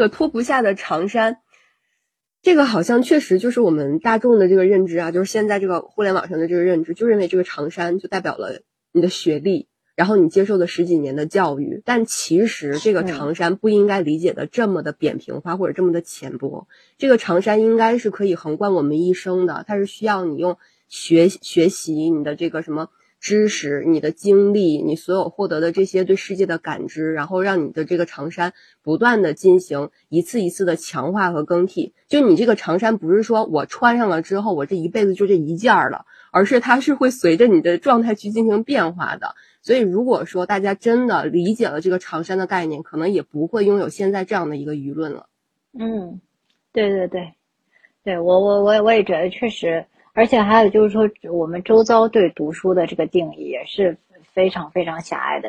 这个脱不下的长衫，这个好像确实就是我们大众的这个认知啊，就是现在这个互联网上的这个认知，就认为这个长衫就代表了你的学历。然后你接受了十几年的教育，但其实这个长衫不应该理解的这么的扁平化或者这么的浅薄。这个长衫应该是可以横贯我们一生的，它是需要你用学学习你的这个什么知识、你的经历、你所有获得的这些对世界的感知，然后让你的这个长衫不断的进行一次一次的强化和更替。就你这个长衫不是说我穿上了之后我这一辈子就这一件了，而是它是会随着你的状态去进行变化的。所以，如果说大家真的理解了这个长衫的概念，可能也不会拥有现在这样的一个舆论了。嗯，对对对，对我我我我也觉得确实，而且还有就是说，我们周遭对读书的这个定义也是非常非常狭隘的。